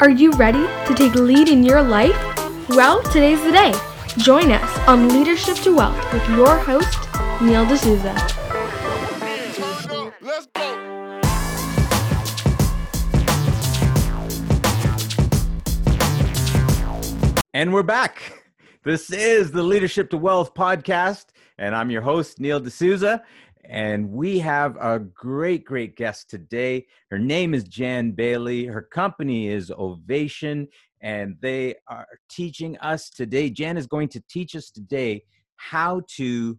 Are you ready to take lead in your life? Well, today's the day. Join us on Leadership to Wealth with your host, Neil D'Souza. And we're back. This is the Leadership to Wealth podcast, and I'm your host, Neil D'Souza. And we have a great, great guest today. Her name is Jan Bailey. Her company is Ovation, and they are teaching us today. Jan is going to teach us today how to.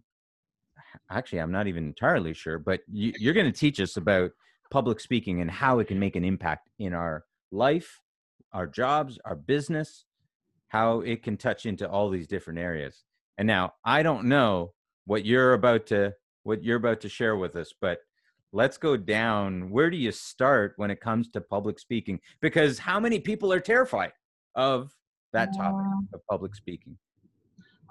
Actually, I'm not even entirely sure, but you, you're going to teach us about public speaking and how it can make an impact in our life, our jobs, our business, how it can touch into all these different areas. And now I don't know what you're about to what you're about to share with us, but let's go down. Where do you start when it comes to public speaking? Because how many people are terrified of that topic of public speaking?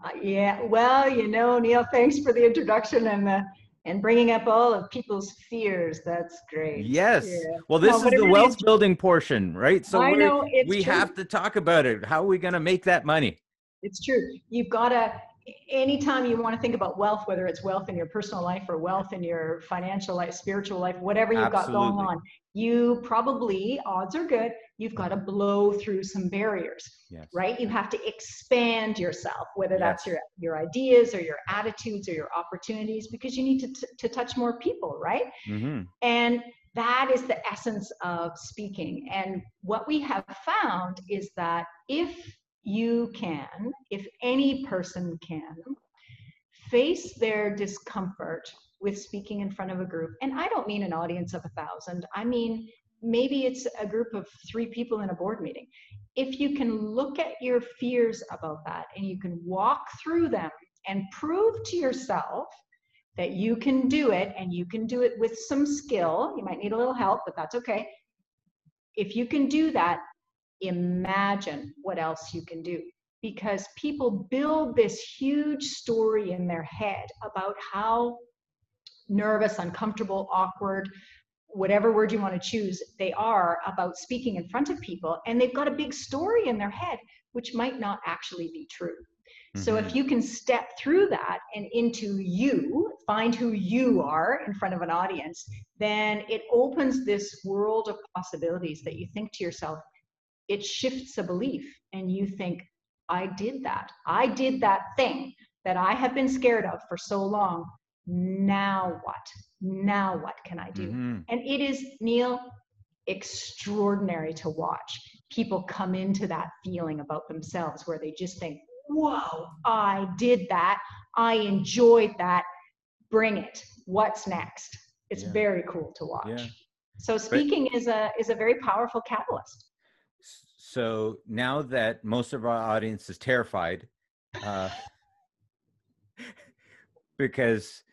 Uh, yeah, well, you know, Neil, thanks for the introduction and the and bringing up all of people's fears. That's great. Yes. Yeah. Well, this No, is the wealth building portion, right? So know, it's we true. have to talk about it. How are we going to make that money? It's true. You've got to, anytime you want to think about wealth, whether it's wealth in your personal life or wealth in your financial life, spiritual life, whatever you've got going on, you probably, odds are good, you've got to blow through some barriers. Yes. right? You have to expand yourself, whether that's Yes. your your ideas or your attitudes or your opportunities, because you need to t- to touch more people, right? hmm And that is the essence of speaking. And what we have found is that if you can, if any person can, face their discomfort with speaking in front of a group, and I don't mean an audience of a thousand, I mean maybe it's a group of three people in a board meeting. If you can look at your fears about that and you can walk through them and prove to yourself that you can do it and you can do it with some skill. You might need a little help, but that's okay. If you can do that, imagine what else you can do. Because people build this huge story in their head about how nervous, uncomfortable, awkward, whatever word you want to choose, they are about speaking in front of people. And they've got a big story in their head, which might not actually be true. So Mhm. if you can step through that and into you, find who you are in front of an audience, then it opens this world of possibilities that you think to yourself, it shifts a belief and you think, I did that. I did that thing that I have been scared of for so long. Now what? Now what can I do? Mhm. And it is, Neil, extraordinary to watch people come into that feeling about themselves where they just think, whoa, I did that. I enjoyed that. Bring it. What's next? It's Yeah. very cool to watch. Yeah. So speaking is a is a very powerful catalyst. So now that most of our audience is terrified, uh, because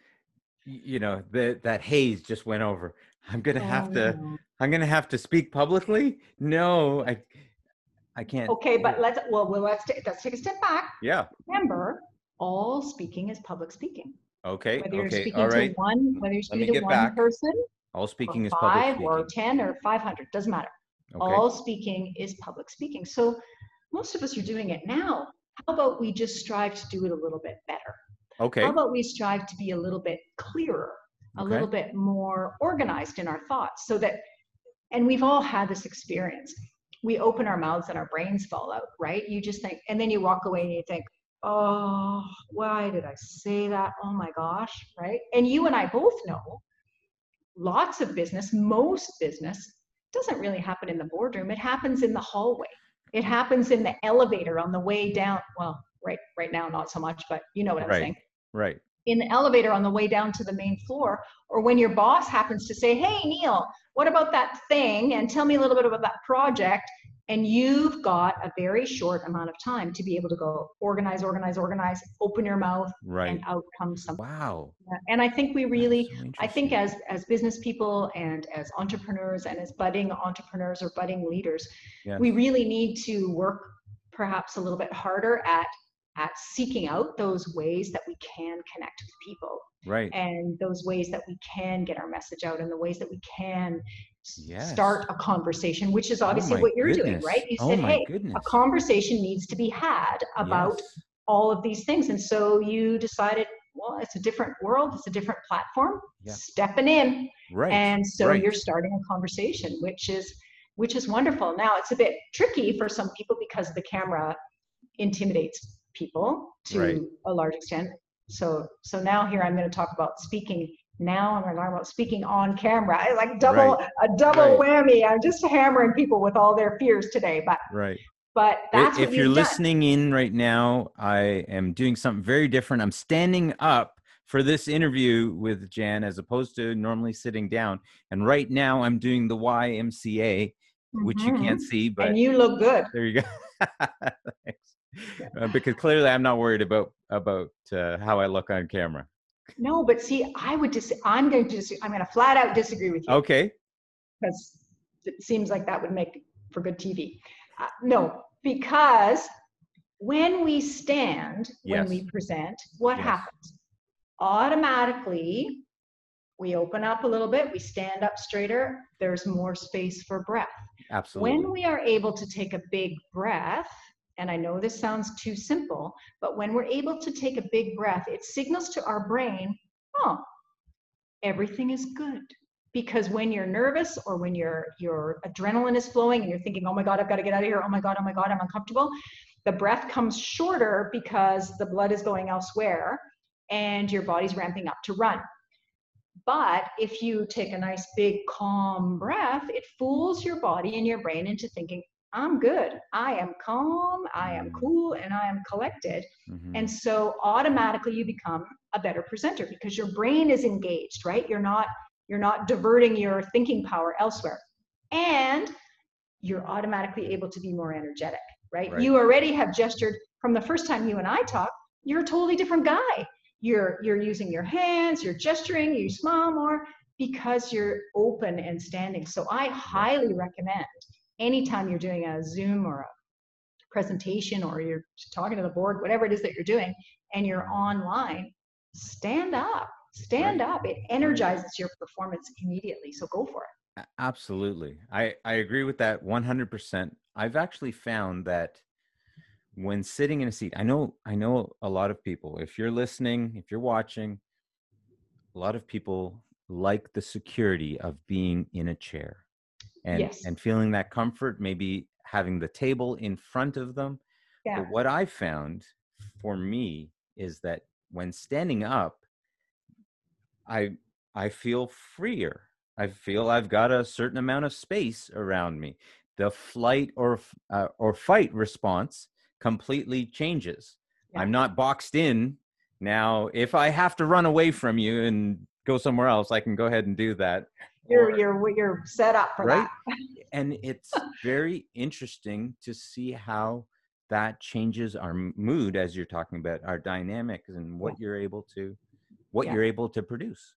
you know the, that haze just went over, I'm gonna have Oh, to. I'm gonna have to speak publicly. No, I, I can't. Okay, but let's well, well let's ta- let's take a step back. Yeah. Remember, all speaking is public speaking. Okay. Whether you're Okay. speaking All to one, whether you're Let me speaking to get one back. person, All speaking is public five speaking. or 10 or 500 doesn't matter Okay. all speaking is public speaking. So most of us are doing it now. How about we just strive to do it a little bit better? Okay. how about we strive to be a little bit clearer a Okay. little bit more organized in our thoughts so that and we've all had this experience. We open our mouths and our brains fall out right? You just think and then you walk away and you think oh why did i say that? Oh my gosh right? And you and i both know lots of business most business doesn't really happen in the boardroom it happens in the hallway it happens in the elevator on the way down well right right now not so much but you know what i'm Right. saying Right. in the elevator on the way down to the main floor, or when your boss happens to say, Hey, Neil, what about that thing? And tell me a little bit about that project. And you've got a very short amount of time to be able to go organize, organize, organize, open your mouth, Right. and out comes something. Wow. And I think we really, so I think as as business people and as entrepreneurs and as budding entrepreneurs or budding leaders, we really need to work perhaps a little bit harder at at seeking out those ways that we can connect with people right and those ways that we can get our message out and the ways that we can Yes. start a conversation which is oh obviously my what you're doing right you Oh said my hey goodness. a conversation needs to be had about Yes. all of these things and so you decided well it's a different world it's a different platform Yeah. stepping in right and so right. you're starting a conversation which is which is wonderful now it's a bit tricky for some people because the camera intimidates people to Right. a large extent so so now here i'm going to talk about speaking now i'm going to talk about speaking on camera. I like double a double whammy. I'm just hammering people with all their fears today but right. but that's if what you're done. listening in right now i am doing something very different. I'm standing up for this interview with jan as opposed to normally sitting down. And right now i'm doing the ymca which you can't see but and you look good. there you go. Thanks. Uh, because clearly i'm not worried about about uh, how i look on camera no but see i would just i'm going to dis- i'm going to flat out disagree with you okay because it seems like that would make for good TV. Uh, no, because when we stand, when Yes. we present, what Yes. happens? Automatically, we open up a little bit, we stand up straighter, there's more space for breath. absolutely When we are able to take a big breath, and I know this sounds too simple, but when we're able to take a big breath, it signals to our brain, oh, everything is good. Because when you're nervous or when your your adrenaline is flowing and you're thinking, oh my God, I've got to get out of here, oh my God, oh my God, I'm uncomfortable, the breath comes shorter because the blood is going elsewhere and your body's ramping up to run. But if you take a nice big calm breath, it fools your body and your brain into thinking, I'm good. I am calm, I am Mm. cool, and I am collected. Mhm. And so automatically you become a better presenter because your brain is engaged, right? You're not you're not diverting your thinking power elsewhere. And you're automatically able to be more energetic, right? Right. You already have gestured from the first time you and I talked, you're a totally different guy. You're you're using your hands, you're gesturing, you smile more because you're open and standing. So I highly recommend anytime you're doing a Zoom or a presentation or you're talking to the board, whatever it is that you're doing, and you're online, stand up. Stand Right. up. It energizes your performance immediately. So go for it. Absolutely. I, I agree with that 100%. I've actually found that when sitting in a seat, I know I know a lot of people. If you're listening, if you're watching, a lot of people like the security of being in a chair and Yes. and feeling that comfort, maybe having the table in front of them. Yeah. But what I found for me is that when standing up, I I feel freer. I feel I've got a certain amount of space around me. The flight or uh, or fight response completely changes. Yeah. I'm not boxed in now. If I have to run away from you and go somewhere else, I can go ahead and do that. You're you're you're set up for right? that. and it's very interesting to see how that changes our mood as you're talking about our dynamics and what you're able to what Yeah. you're able to produce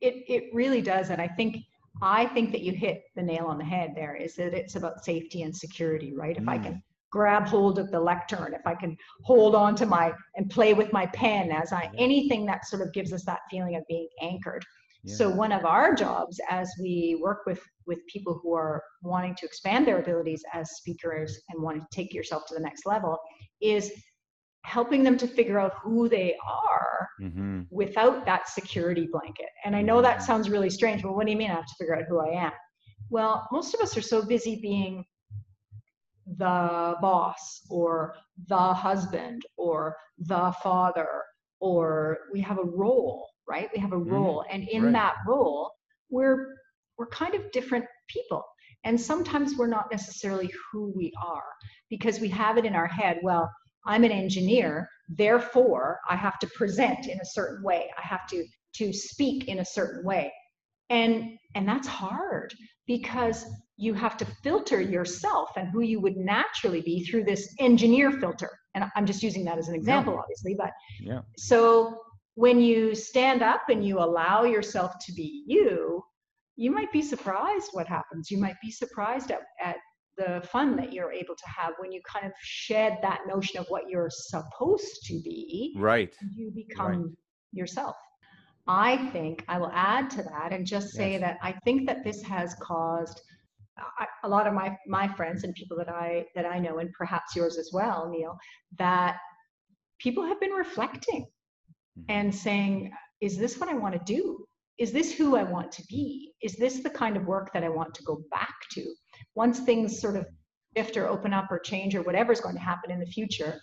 It it really does, and I think I think that you hit the nail on the head. There is that it's about safety and security, right? If I Mm. can grab hold of the lectern, if I can hold on to my and play with my pen as I anything that sort of gives us that feeling of being anchored. Yeah. So one of our jobs as we work with with people who are wanting to expand their abilities as speakers and wanting to take yourself to the next level is helping them to figure out who they are hmm without that security blanket. And I know that Mhm. sounds really strange. Well, what do you mean I have to figure out who I am? Well, most of us are so busy being the boss or the husband or the father or we have a role, right? We have a Mhm. role and in Right. that role we're we're kind of different people. And sometimes we're not necessarily who we are because we have it in our head, well, I'm an engineer, therefore I have to present in a certain way. I have to to speak in a certain way. And and that's hard because you have to filter yourself and who you would naturally be through this engineer filter. And I'm just using that as an example obviously, but yeah so when you stand up and you allow yourself to be you, you might be surprised what happens. You might be surprised at, at the fun that you're able to have when you kind of shed that notion of what you're supposed to be. Right. You become yourself. I think i will add to that and just say Yes. that i think that this has caused a lot of my my friends and people that i that i know and perhaps yours as well neil that people have been reflecting Mhm. and saying is this what i want to do is this who i want to be is this the kind of work that i want to go back to once things sort of shift or open up or change or whatever is going to happen in the future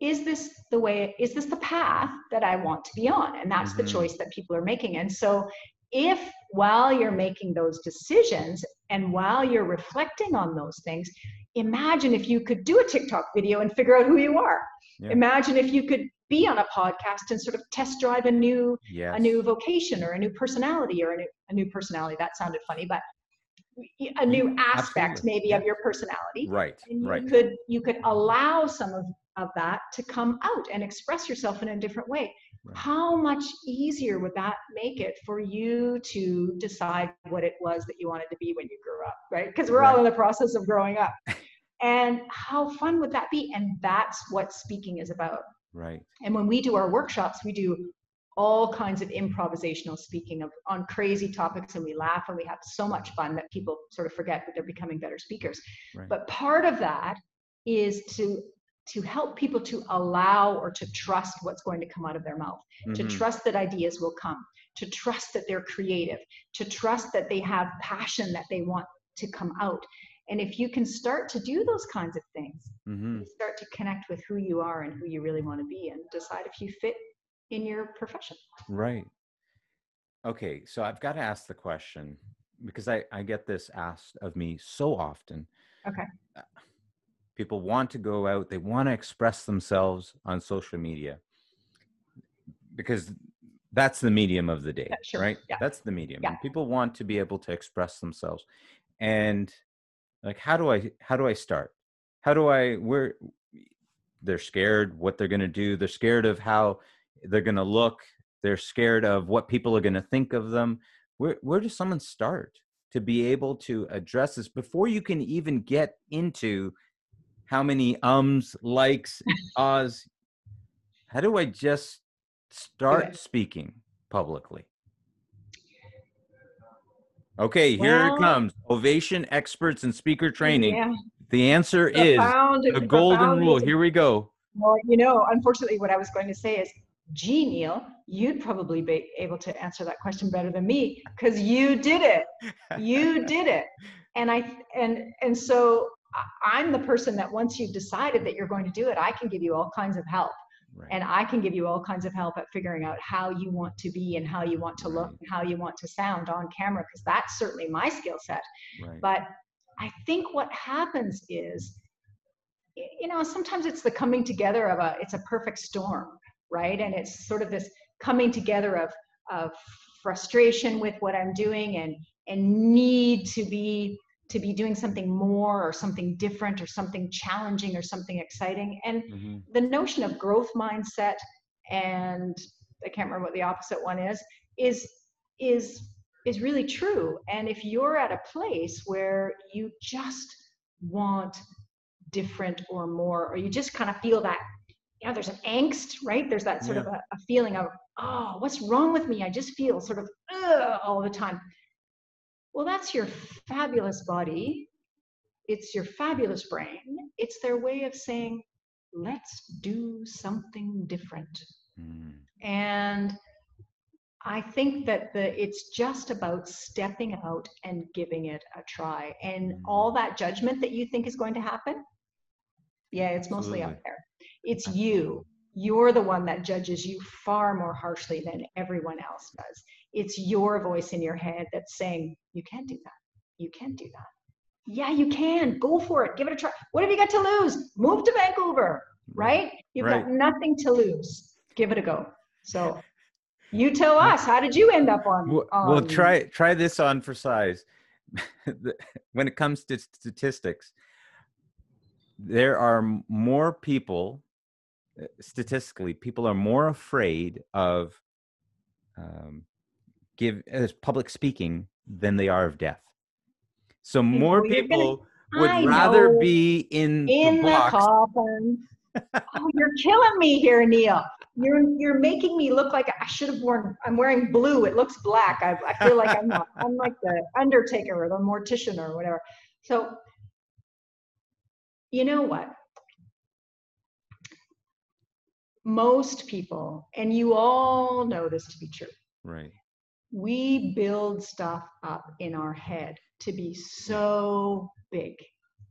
is this the way is this the path that i want to be on and that's the Mhm. choice that people are making and so if while you're making those decisions and while you're reflecting on those things imagine if you could do a tiktok video and figure out who you are Yeah. imagine if you could be on a podcast and sort of test drive a new yes a new vocation or a new personality or a new, a new personality. That sounded funny but a mm, new aspect Absolutely. maybe Yeah. of your personality. Right and you right. could you could allow some of, of that to come out and express yourself in a different way. Right. how much easier would that make it for you to decide what it was that you wanted to be when you grew up right? Because we're all in the process of growing up. And how fun would that be? And that's what speaking is about right and when we do our workshops, we do all kinds of improvisational speaking of on crazy topics and we laugh and we have so much fun that people sort of forget that they're becoming better speakers. right But part of that is to to help people to allow or to trust what's going to come out of their mouth, to Mhm. trust that ideas will come, to trust that they're creative, to trust that they have passion that they want to come out. And if you can start to do those kinds of things, Mhm. you start to connect with who you are and who you really want to be and decide if you fit in your profession. Right. Okay, so I've got to ask the question because I, I get this asked of me so often. Okay. Uh, People want to go out, they want to express themselves on social media because that's the medium of the day, Yeah, sure. right? Yeah. That's the medium. Yeah. And people want to be able to express themselves. And like how do I how do I start? How do I where they're scared what they're going to do, they're scared of how they're going to look, they're scared of what people are going to think of them. Where where does someone start to be able to address this before you can even get into how many ums, likes, ahs? How do I just start it. speaking publicly? Okay, here Well- it comes. Ovation experts and speaker training. Yeah, The answer is the golden profound rule. Here we go. Well, you know, unfortunately, what I was going to say is, gee, Neil, you'd probably be able to answer that question better than me because you did it. You did it. And I and and so I'm the person that once you've decided that you're going to do it, I can give you all kinds of help. Right. and I can give you all kinds of help at figuring out how you want to be and how you want to look and how you want to sound on camera because that's certainly my skill set. right. But I think what happens is, you know, sometimes it's the coming together of a, it's a perfect storm, right? And it's sort of this coming together of, of frustration with what I'm doing and, and need to be, to be doing something more or something different or something challenging or something exciting. And Mhm. the notion of growth mindset and I can't remember what the opposite one is, is, is is really true. And if you're at a place where you just want different or more, or you just kind of feel that, you know, there's an angst, right? There's that sort of a, a feeling of, oh, what's wrong with me? I just feel sort of Ugh, all the time. Well, that's your fabulous body. It's your fabulous brain. It's their way of saying, let's do something different. Mm. And I think that the it's just about stepping out and giving it a try. And all that judgment that you think is going to happen, yeah, it's mostly out Absolutely. there. It's you. You're the one that judges you far more harshly than everyone else does. It's your voice in your head that's saying, you can't do that. You can't do that. Yeah, you can. Go for it. Give it a try. What have you got to lose? Move to Vancouver, mm-hmm. right? You've got nothing to lose. Give it a go. So you tell us, how did you end up on? Well, well, try try this on for size. When it comes to statistics, there are more people. Uh, Statistically, people are more afraid of um, give as public speaking than they are of death. So more you're gonna- people would I rather know. be in, in the the coffin. oh, you're killing me here, Neil. You're you're making me look like I should have worn. I'm wearing blue. It looks black. I, I feel like I'm not. I'm like the Undertaker or the Mortician or whatever. So, you know what? Most people, and you all know this to be true, Right. we build stuff up in our head to be so big.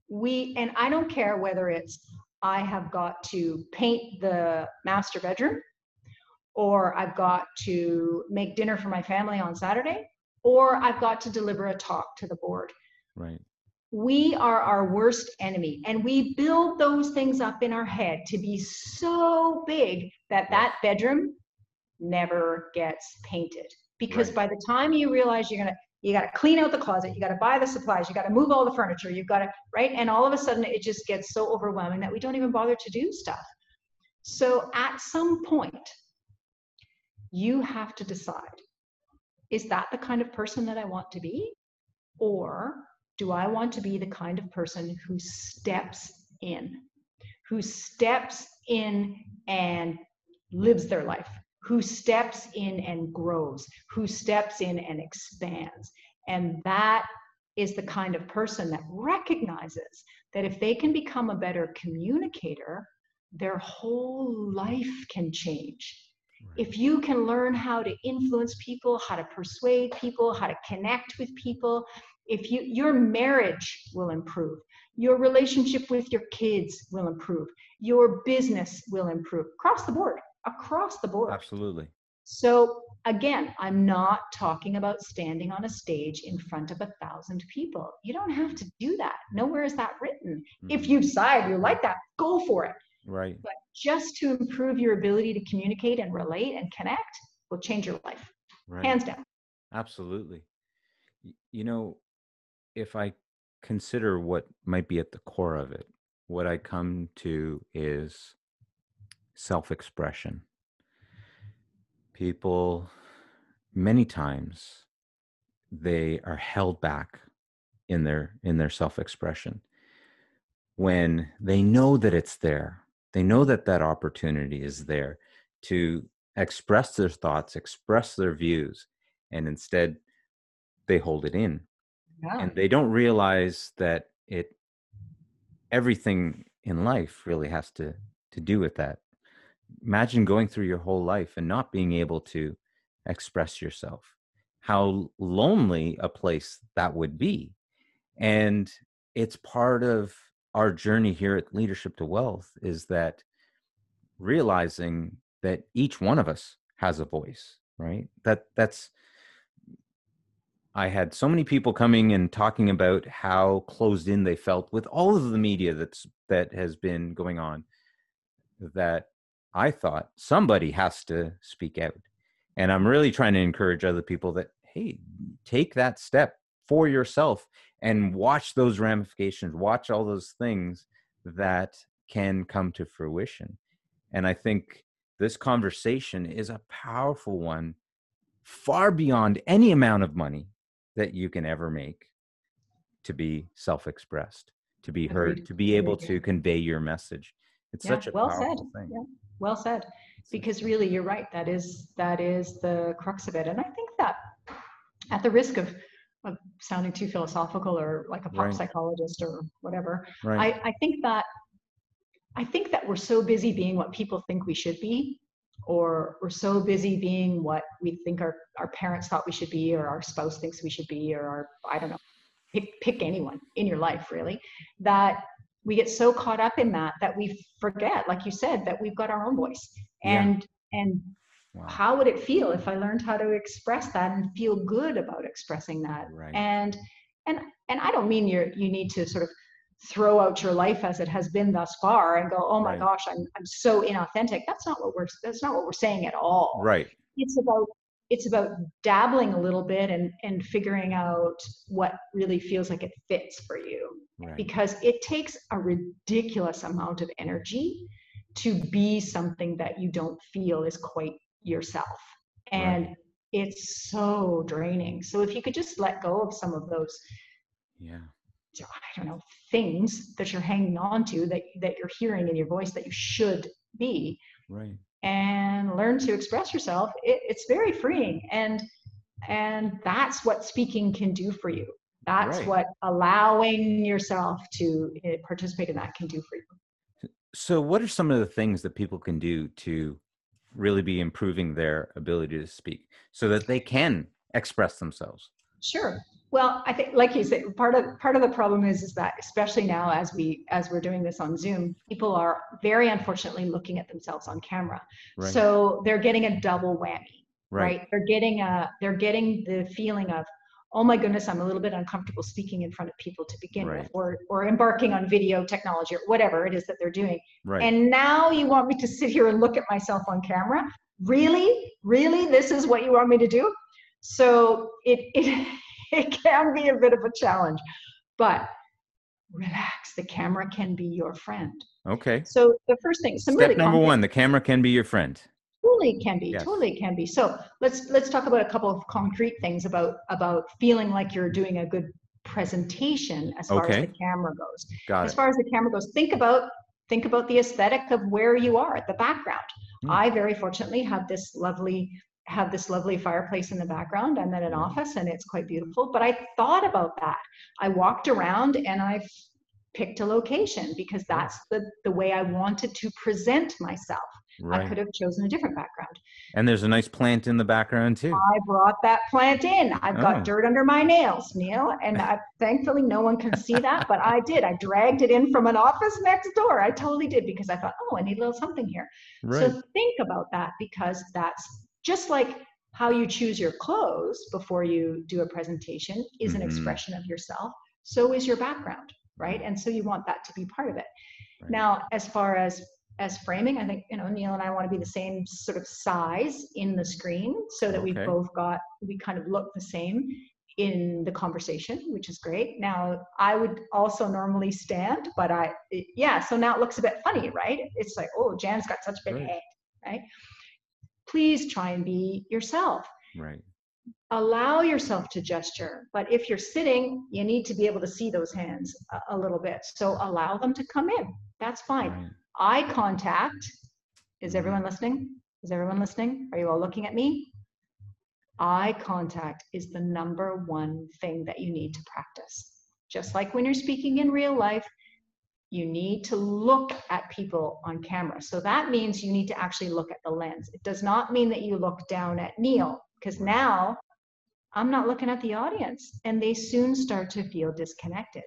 We, and I don't care whether it's I have got to paint the master bedroom, or I've got to make dinner for my family on Saturday, or I've got to deliver a talk to the board. Right. We are our worst enemy, and we build those things up in our head to be so big that that bedroom never gets painted. Because Right. by the time you realize you're gonna you got to clean out the closet you got to buy the supplies you got to move all the furniture you've got to right? And all of a sudden it just gets so overwhelming that we don't even bother to do stuff. So at some point you have to decide is that the kind of person that i want to be? Or do i want to be the kind of person who steps in who steps in and lives their life who steps in and grows, who steps in and expands. And that is the kind of person that recognizes that if they can become a better communicator, their whole life can change. Right. If you can learn how to influence people, how to persuade people, how to connect with people, if you your marriage will improve, your relationship with your kids will improve, your business will improve across the board across the board. Absolutely. So again, I'm not talking about standing on a stage in front of a thousand people. You don't have to do that. Nowhere is that written. If Mhm. you decide you like that, go for it. Right. But just to improve your ability to communicate and relate and connect will change your life, Right. hands down. Absolutely. You know, if I consider what might be at the core of it, what I come to is self expression. People, many times, they are held back in their in their self expression when they know that it's there they know that that opportunity is there to express their thoughts express their views and instead they hold it in Yeah. and they don't realize that it everything in life really has to to do with that. Imagine going through your whole life and not being able to express yourself. How lonely a place that would be. And it's part of our journey here at leadership to wealth is that realizing that each one of us has a voice right? That that's i had so many people coming and talking about how closed in they felt with all of the media that's that has been going on that i thought somebody has to speak out. And i'm really trying to encourage other people that hey take that step for yourself and watch those ramifications watch all those things that can come to fruition. And i think this conversation is a powerful one far beyond any amount of money that you can ever make to be self-expressed to be heard to be able to convey your message it's Yeah, such a well said. powerful thing Yeah. Well said. Because really, you're right. That is that is the crux of it. And I think that, at the risk of, of sounding too philosophical or like a pop Right. psychologist or whatever, right I, I think that I think that we're so busy being what people think we should be, or we're so busy being what we think our, our parents thought we should be, or our spouse thinks we should be, or our, I don't know, pick, pick anyone in your life really, that we get so caught up in that that we forget, like you said, that we've got our own voice. Yeah. And and wow. how would it feel if I learned how to express that and feel good about expressing that? right and and and i don't mean you're you need to sort of throw out your life as it has been thus far and go oh my Right. gosh i'm i'm so inauthentic. That's not what we're that's not what we're saying at all. Right. It's about it's about dabbling a little bit and and figuring out what really feels like it fits for you. Right. Because it takes a ridiculous amount of energy to be something that you don't feel is quite yourself. And it's so draining. So if you could just let go of some of those yeah I don't know, things that you're hanging on to that, that you're hearing in your voice that you should be. Right. And learn to express yourself. It, it's very freeing. And and that's what speaking can do for you. That's Right. what allowing yourself to eh, participate in that can do for you. So, what are some of the things that people can do to really be improving their ability to speak so that they can express themselves? Sure. Well, I think, like you said, part of part of the problem is is that especially now as we as we're doing this on Zoom, people are very unfortunately looking at themselves on camera. Right. So they're getting a double whammy, right. right? They're getting a they're getting the feeling of, oh my goodness, I'm a little bit uncomfortable speaking in front of people to begin Right. with, or or embarking on video technology or whatever it is that they're doing. Right. And now you want me to sit here and look at myself on camera? Really? Really? This is what you want me to do? So it it it can be a bit of a challenge. But relax, the camera can be your friend. okay. So the first thing, some Step really number one: the camera can be your friend. totally can be Yes. totally can be so let's let's talk about a couple of concrete things about about feeling like you're doing a good presentation as far Okay. as the camera goes Got as it. far as the camera goes think about think about the aesthetic of where you are at the background Hmm. i very fortunately have this lovely have this lovely fireplace in the background i'm in an Mhm. office and it's quite beautiful but i thought about that i walked around and i've picked a location because that's the the way i wanted to present myself i could have chosen a different background And there's a nice plant in the background too. I brought that plant in. I've Oh. got dirt under my nails, Neil, and I, thankfully no one can see that, but I did. I dragged it in from an office next door. I totally did because I thought, oh, I need a little something here. Right. So think about that because that's just like how you choose your clothes before you do a presentation is an Mhm. expression of yourself. So is your background, right? And so you want that to be part of it. Right. Now, as far as as framing, I think you know Neil and I want to be the same sort of size in the screen, so that we've both got we kind of look the same in the conversation, which is great. Now, I would also normally stand, but I it- yeah, so now it looks a bit funny, right? It's like, oh, Jan's got such a big Right. head, right? Please try and be yourself. Right. allow yourself to gesture but if you're sitting you need to be able to see those hands a, a little bit. So allow them to come in. That's fine. Right. eye contact. Is mm-hmm. everyone listening? Is everyone listening? Are you all looking at me? Eye contact is the number one thing that you need to practice. Just like when you're speaking in real life you need to look at people on camera so that means you need to actually look at the lens it does not mean that you look down at neil because now I'm not looking at the audience and they soon start to feel disconnected.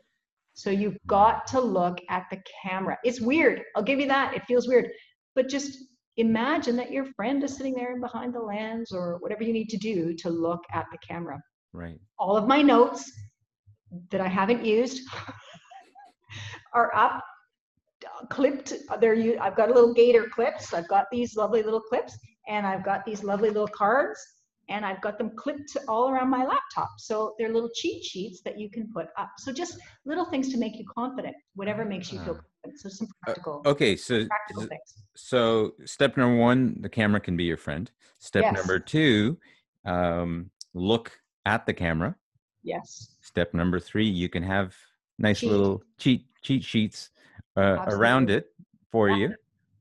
So you've got to look at the camera. It's weird. I'll give you that. It feels weird. But just imagine that your friend is sitting there behind the lens or whatever you need to do to look at the camera. Right. All of my notes that I haven't used are up clipped there you I've got a little gator clips. I've got these lovely little clips and I've got these lovely little cards and I've got them clipped all around my laptop. So they're little cheat sheets that you can put up. So just little things to make you confident, whatever makes you feel Ah. confident. So some practical, Okay. So practical things. so step number one, the camera can be your friend. Step Yes. number two, um, look at the camera. Yes. Step number three, you can have nice Cheat. little cheat cheat sheets uh, around it for Yeah. you.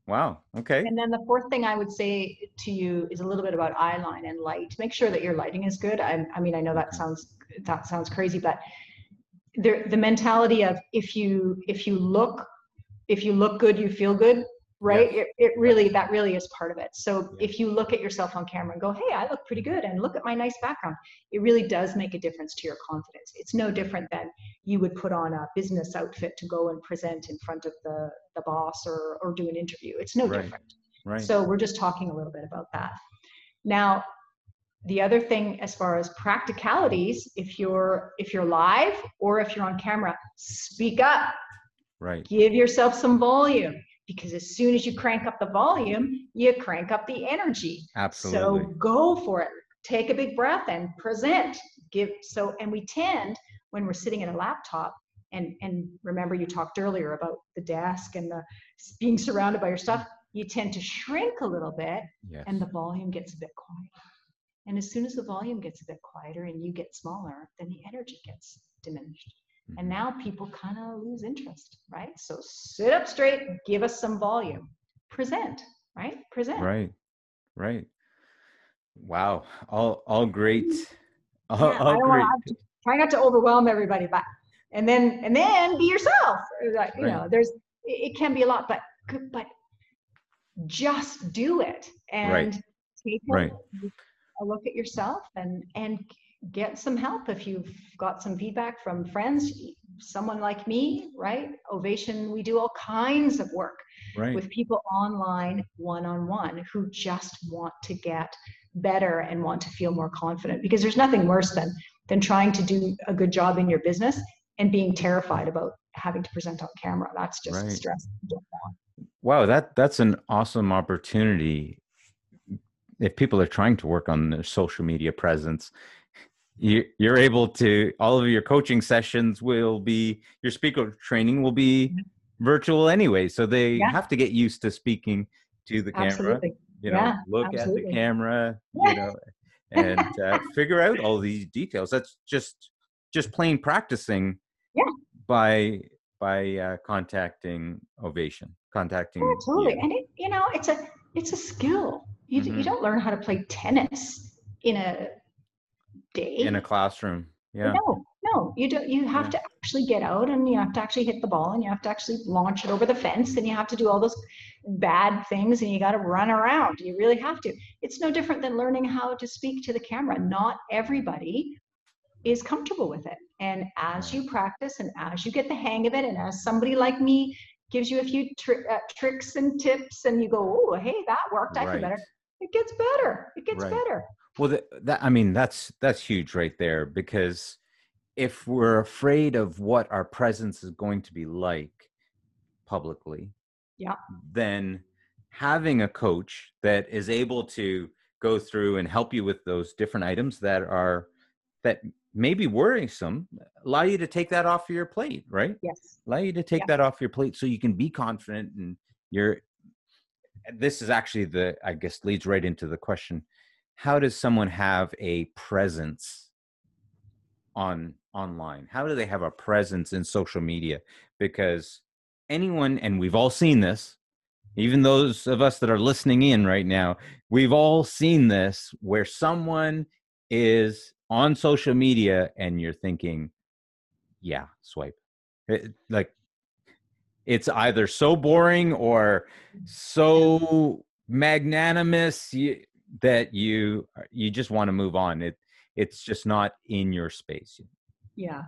Wow. Okay. And then the fourth thing I would say to you is a little bit about eye line and light. Make sure that your lighting is good. I, I mean, I know that sounds that sounds crazy, but the the mentality of if you if you look if you look good, you feel good, right? It, it really that really is part of it. So Yeah. if you look at yourself on camera and go, "Hey, I look pretty good," and look at my nice background, it really does make a difference to your confidence. It's no different than you would put on a business outfit to go and present in front of the the boss or or do an interview. It's no Right. different. Right. So we're just talking a little bit about that. Now, the other thing as far as practicalities, if you're if you're live or if you're on camera, speak up. right. Give yourself some volume because as soon as you crank up the volume, you crank up the energy. Absolutely. So go for it. Take a big breath and present. Give so and we tend when we're sitting at a laptop and and remember you talked earlier about the desk and the being surrounded by your stuff, you tend to shrink a little bit yes. and the volume gets a bit quieter. And as soon as the volume gets a bit quieter and you get smaller, then the energy gets diminished. And Mhm. now people kind of lose interest, right? So sit up straight, give us some volume, present, right? Present. Right. Right. Wow. All all great. All, Yeah, all great. to try not to overwhelm everybody, but and then and then be yourself. Like, You Right. know, there's it can be a lot, but but just do it and take a, Right. a look at yourself and and get some help if you've got some feedback from friends someone like me right ovation we do all kinds of work Right. with people online one-on-one who just want to get better and want to feel more confident because there's nothing worse than than trying to do a good job in your business and being terrified about having to present on camera that's just Right. stress Wow, that that's an awesome opportunity. If people are trying to work on their social media presence, you, you're able to. All of your coaching sessions will be your speaker training will be virtual anyway, so they Yeah. have to get used to speaking to the camera. absolutely You know, Yeah, look at the camera. Yeah. You know, and uh, figure out all these details. That's just just plain practicing. Yeah. By by uh, contacting Ovation, contacting. Yeah, totally. you. And it, you know, it's a it's a skill. You d Mhm. you don't learn how to play tennis in a day. in a classroom. Yeah. No, no, you don't. You have Yeah. to actually get out and you have to actually hit the ball and you have to actually launch it over the fence and you have to do all those bad things and you got to run around. You really have to. It's no different than learning how to speak to the camera. Not everybody is comfortable with it. And as you practice and as you get the hang of it, and as somebody like me gives you a few tri- uh, tricks and tips, and you go, "Oh, hey, that worked. I feel better." It gets better. It gets Right. better. Well, that, that I mean, that's that's huge right there because if we're afraid of what our presence is going to be like publicly, Yeah. then having a coach that is able to go through and help you with those different items that are that may be worrisome allow you to take that off your plate right Yes. allow you to take Yeah. that off your plate so you can be confident and you're this is actually the i guess leads right into the question how does someone have a presence on online? How do they have a presence in social media? Because anyone and we've all seen this even those of us that are listening in right now we've all seen this where someone is on social media and you're thinking yeah swipe. It- like it's either so boring or mm, so magnanimous you, that you you just want to move on it it's just not in your space Yeah.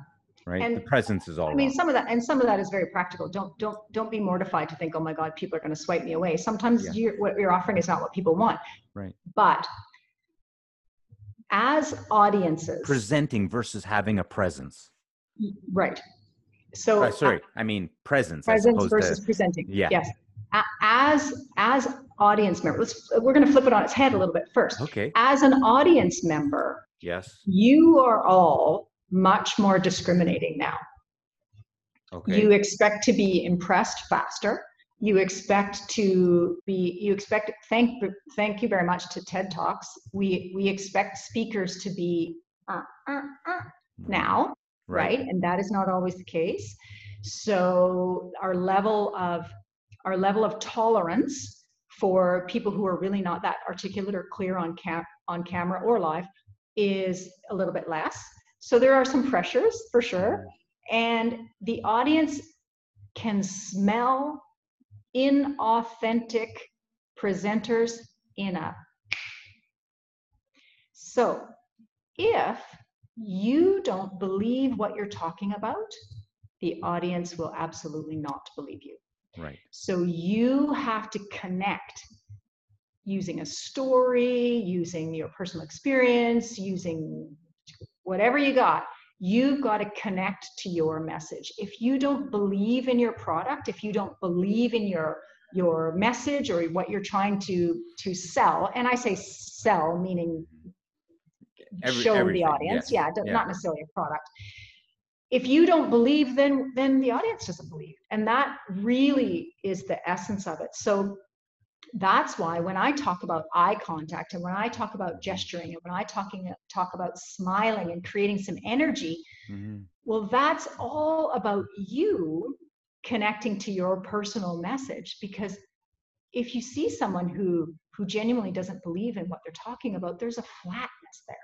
right the presence is all I mean, wrong. some of that, and some of that is very practical. Don't don't don't be mortified to think, oh my God, people are going to swipe me away. Sometimes Yeah. you're, what you're offering is not what people want. Right. But as audiences, presenting versus having a presence right. So Uh, sorry i mean presence presence versus to presenting. Yeah. Yes. As as audience member, let's, we're going to flip it on its head a little bit first. okay As an audience member, yes you are all much more discriminating now. okay You expect to be impressed faster. You expect to be. You expect. Thank. Thank you very much to TED Talks. We we expect speakers to be uh, uh, uh, now, right. And that is not always the case. So our level of our level of tolerance for people who are really not that articulate or clear on cam on camera or live is a little bit less. So there are some pressures for sure and the audience can smell inauthentic presenters in a so if you don't believe what you're talking about the audience will absolutely not believe you right. So you have to connect using a story using your personal experience using whatever you got. You've got to connect to your message. If you don't believe in your product if you don't believe in your your message or what you're trying to to sell and i say sell meaning Every- show the audience. yeah, yeah. not necessarily a product if you don't believe then then the audience doesn't believe. And that really is the essence of it. So that's why when i talk about eye contact and when i talk about gesturing and when i talking talk about smiling and creating some energy Mhm. well that's all about you connecting to your personal message. Because if you see someone who who genuinely doesn't believe in what they're talking about there's a flatness there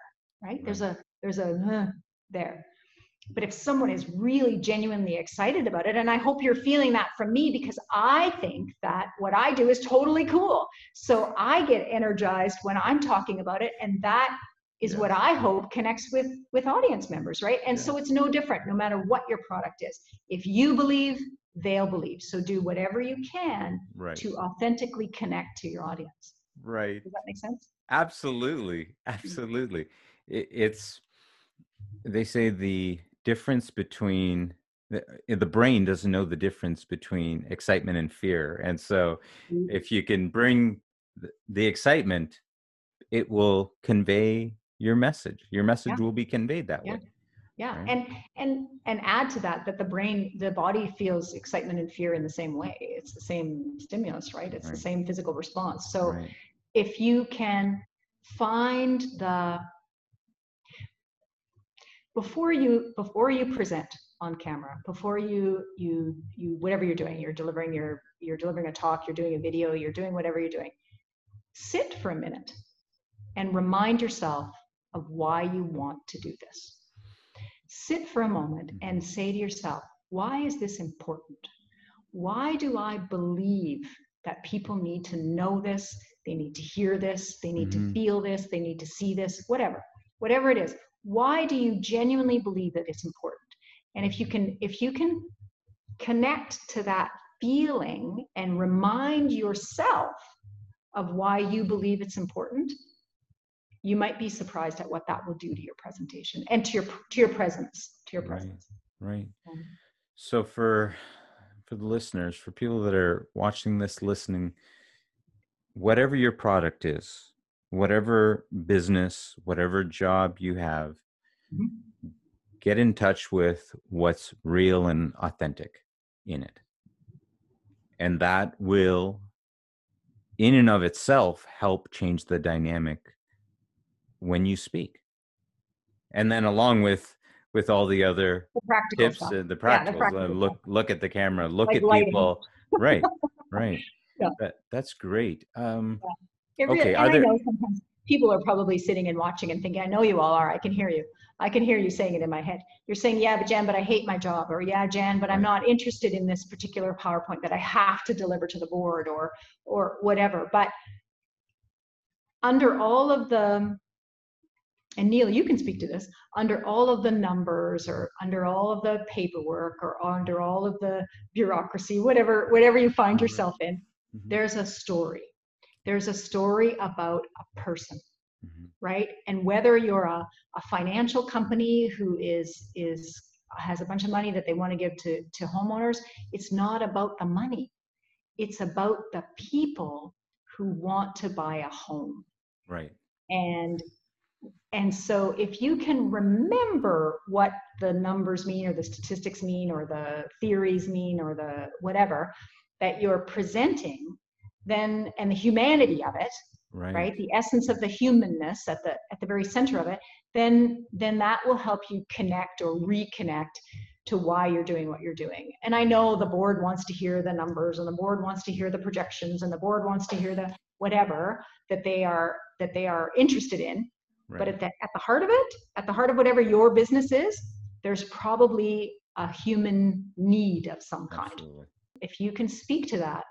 right, right. there's a there's a uh, there but if someone is really genuinely excited about it and i hope you're feeling that from me because i think that what i do is totally cool. So i get energized when i'm talking about it and that is yeah. what i hope connects with with audience members right? And yeah. so it's no different no matter what your product is. If you believe they'll believe. So do whatever you can right. to authentically connect to your audience. Right. Does that make sense? Absolutely. Absolutely. It, it's they say the difference between the, eh, the brain doesn't know the difference between excitement and fear and so mm-hmm. if you can bring the, the, excitement it will convey your message your message yeah. will be conveyed that yeah. way yeah right? and and and add to that that the brain the body feels excitement and fear in the same way it's the same stimulus right it's right. the same physical response so right. if you can find the before you before you present on camera before you you you whatever you're doing you're delivering your you're delivering a talk you're doing a video you're doing whatever you're doing sit for a minute and remind yourself of why you want to do this. Sit for a moment and say to yourself why is this important? Why do i believe that people need to know this they need to hear this they need mm-hmm. to feel this they need to see this whatever whatever it is why do you genuinely believe that it's important? And if you can if you can connect to that feeling and remind yourself of why you believe it's important you might be surprised at what that will do to your presentation and to your to your presence to your presence. right, right. Um, so for for the listeners for people that are watching this listening whatever your product is whatever business, whatever job you have, mm-hmm. get in touch with what's real and authentic in it. And that will, in and of itself, help change the dynamic when you speak. And then along with with all the other the tips stuff. and the practicals, yeah, the uh, look look at the camera, look like at lighting. people. right, right. Yeah. That, that's great. Um, yeah okay. Are there... I know sometimes people are probably sitting and watching and thinking, I know you all are. I can hear you. I can hear you saying it in my head. You're saying, yeah, but Jan, but I hate my job. Or yeah, Jan, but I'm not interested in this particular PowerPoint that I have to deliver to the board or, or whatever. But under all of the, and Neil, you can speak to this, under all of the numbers or under all of the paperwork or under all of the bureaucracy, whatever, whatever you find yourself in, mm-hmm. there's a story there's a story about a person mm-hmm. right? And whether you're a, a financial company who is is has a bunch of money that they want to give to to homeowners it's not about the money. It's about the people who want to buy a home. Right. And and so if you can remember what the numbers mean or the statistics mean or the theories mean or the whatever that you're presenting then and the humanity of it right. right the essence of the humanness at the at the very center of it then then that will help you connect or reconnect to why you're doing what you're doing and i know the board wants to hear the numbers and the board wants to hear the projections and the board wants to hear the whatever that they are that they are interested in right. but at the at the heart of it at the heart of whatever your business is there's probably a human need of some kind Absolutely. if you can speak to that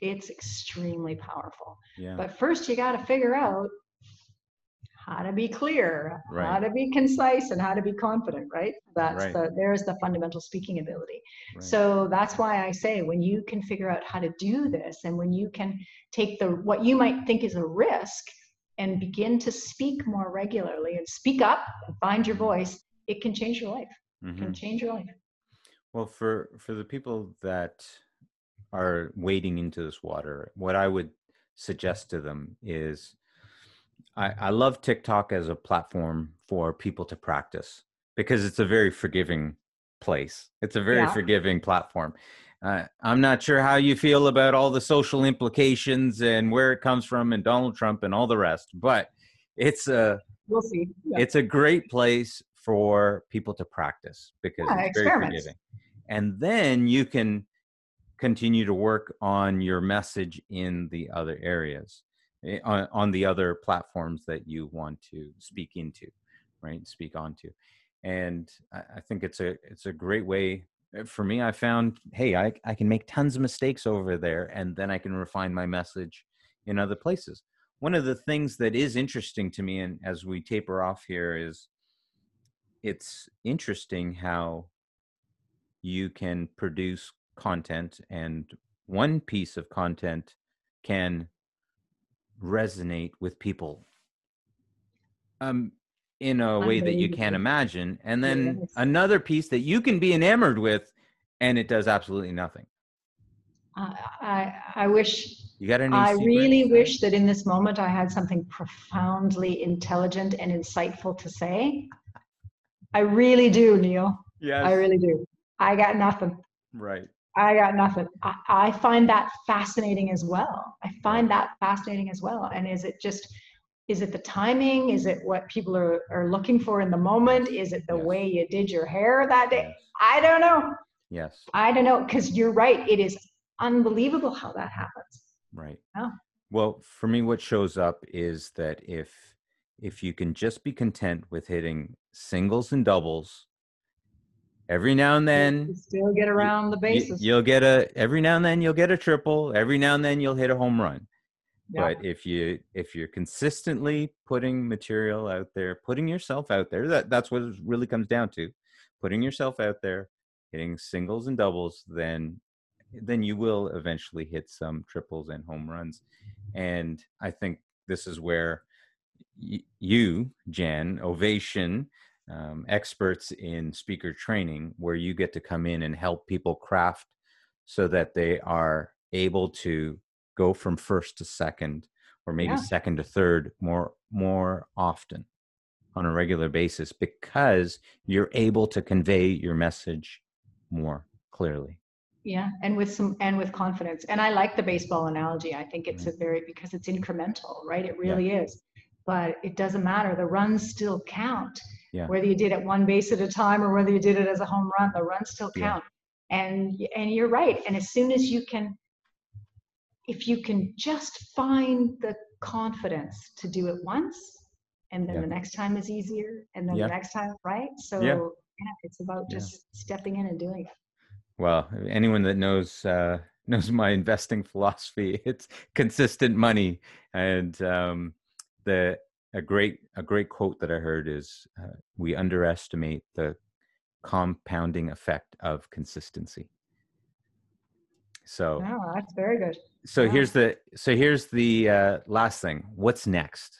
it's extremely powerful. Yeah. But first, you got to figure out how to be clear, right. how to be concise, and how to be confident. Right? That's right. the there's the fundamental speaking ability. Right. So that's why I say when you can figure out how to do this, and when you can take the what you might think is a risk and begin to speak more regularly and speak up and find your voice, it can change your life. Mm-hmm. It can mm-hmm. change your life. Well, for for the people that are wading into this water, what I would suggest to them is I, I love TikTok as a platform for people to practice because it's a very forgiving place. It's a very yeah. forgiving platform. Uh, I'm not sure how you feel about all the social implications and where it comes from and Donald Trump and all the rest, but it's a we'll see. Yeah. It's a great place for people to practice because Yeah, it's very forgiving. And then you can continue to work on your message in the other areas, eh, on, on the other platforms that you want to speak into, right? Speak onto. And I, I think it's a it's a great way. eh, For me, I found, hey, I, I can make tons of mistakes over there, and then I can refine my message in other places. One of the things that is interesting to me, and as we taper off here, is it's interesting how you can produce content and one piece of content can resonate with people um in a way that you can't imagine and then Yes. another piece that you can be enamored with and it does absolutely nothing I, I, I wish you got any I really wish that in this moment I had something profoundly intelligent and insightful to say. I really do, Neil. yes I really do. I got nothing. right I got nothing. I, I find that fascinating as well. I find that fascinating as well. And is it just, is it the timing? Is it what people are, are looking for in the moment? Is it the Yes. way you did your hair that day? yes I don't know. yes I don't know. Because you're right. It is unbelievable how that happens. Right. Yeah. Well, for me, what shows up is that if if you can just be content with hitting singles and doubles, every now and then You still get around the bases. you'll get a every now and then you'll get a triple. Every now and then you'll hit a home run. Yeah. But if you if you're consistently putting material out there, putting yourself out there, that that's what it really comes down to, putting yourself out there, hitting singles and doubles, then then you will eventually hit some triples and home runs. And I think this is where y- you, Jan, Ovation, um, experts in speaker training, where you get to come in and help people craft so that they are able to go from first to second or maybe Yeah. second to third more more often on a regular basis because you're able to convey your message more clearly. Yeah and with some and with confidence and i like the baseball analogy i think it's a very because it's incremental right? It really is but it doesn't matter the runs still count Yeah. whether you did it one base at a time or whether you did it as a home run the runs still Yeah. count and and you're right and as soon as you can if you can just find the confidence to do it once and then Yeah. the next time is easier and then Yeah. the next time right so Yeah. yeah, it's about Yeah. just stepping in and doing it well anyone that knows uh knows my investing philosophy it's consistent money and um the a great a great quote that i heard is uh, we underestimate the compounding effect of consistency. So oh that's very good. so yeah. here's the so here's the uh, last thing. What's next?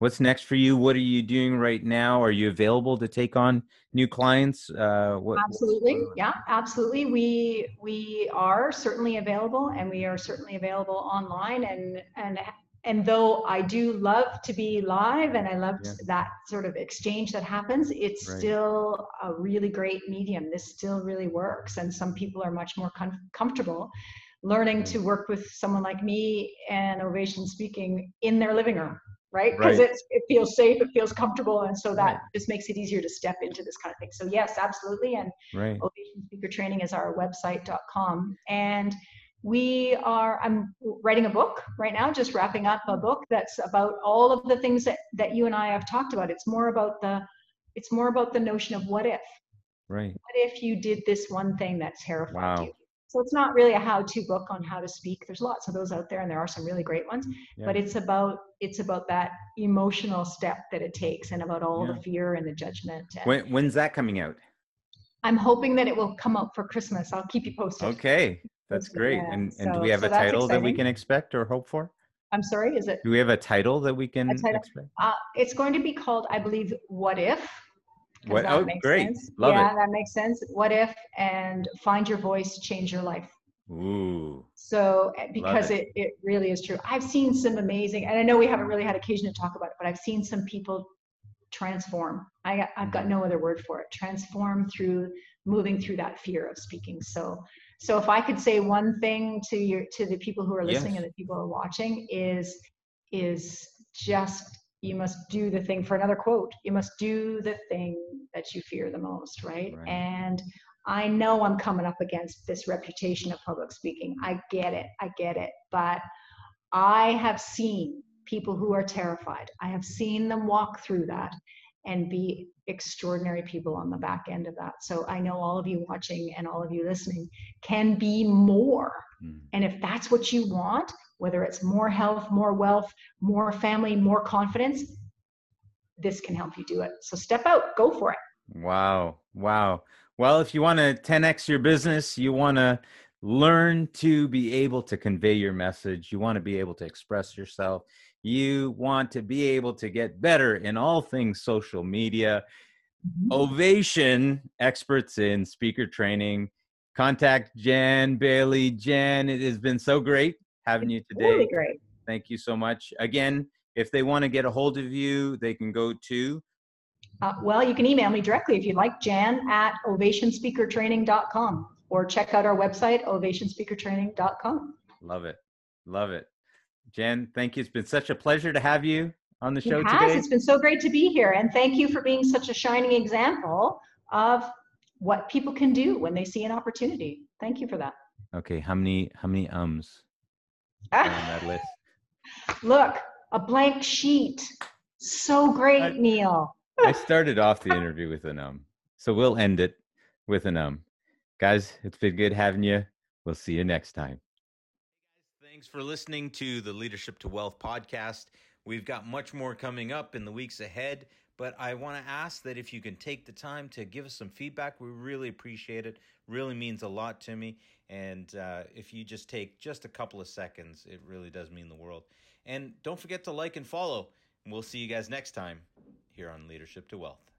What's next for you? What are you doing right now? Are you available to take on new clients? Uh what absolutely. yeah absolutely. We we are certainly available and we are certainly available online and and and though i do love to be live and i love Yeah. that sort of exchange that happens it's Right. still a really great medium this still really works and some people are much more com- comfortable learning Right. to work with someone like me and ovation speaking in their living room right because Right. it feels safe it feels comfortable and so that just makes it easier to step into this kind of thing so yes absolutely and Ovation Speaker Training is our website.com. And we are, I'm writing a book right now, just wrapping up a book that's about all of the things that, that you and I have talked about. It's more about the, it's more about the notion of what if. right What if you did this one thing that's terrified Wow. you? So it's not really a how-to book on how to speak. There's lots of those out there, and there are some really great ones. But it's about it's about that emotional step that it takes, and about all Yeah. the fear and the judgment. And when, when's that coming out I'm hoping that it will come out for Christmas. I'll keep you posted. Okay, that's great. yeah, And and do we have so a title that we can expect or hope for? I'm sorry, is it? Do we have a title that we can expect? Uh, it's going to be called, I believe, What If? What- oh, great. sense. Love yeah, it. that makes sense. What if and find your voice, change your life. Ooh, So eh, because it. it. it really is true. I've seen some amazing, and I know we haven't really had occasion to talk about it, but I've seen some people transform. I I've Mm-hmm. got no other word for it. Transform through moving through that fear of speaking. So so if I could say one thing to your to the people who are listening Yes. and the people who are watching is is just you must do the thing for another quote you must do the thing that you fear the most right, Right. and i know i'm coming up against this reputation of public speaking. I get it. I get it. But i have seen people who are terrified. I have seen them walk through that and be extraordinary people on the back end of that so i know all of you watching and all of you listening can be more Mm. and if that's what you want, whether it's more health, more wealth, more family, more confidence, this can help you do it. So step out, go for it. Wow. Wow. Well, if you want to 10x your business, you want to learn to be able to convey your message, you want to be able to express yourself, you want to be able to get better in all things social media. Ovation experts in speaker training. Contact Jan Bailey. Jan, it has been so great having you today. Really great. Thank you so much. Again, if they want to get a hold of you, they can go to Uh, well, you can email me directly if you'd like, jan at ovationspeakertraining.com or check out our website, ovationspeakertraining.com. Love it. Love it. Jen, thank you. It's been such a pleasure to have you on the show It has. today. It's been so great to be here. And thank you for being such a shining example of what people can do when they see an opportunity. Thank you for that. Okay, how many how many ums on that list? Look, a blank sheet. So great, I- Neil. I started off the interview with an um. So we'll end it with an um. Guys, it's been good having you. We'll see you next time. Thanks for listening to the Leadership to Wealth podcast. We've got much more coming up in the weeks ahead, but I want to ask that if you can take the time to give us some feedback, we really appreciate it. Really means a lot to me. And uh, if you just take just a couple of seconds, it really does mean the world. And don't forget to like and follow. And we'll see you guys next time here on Leadership to Wealth.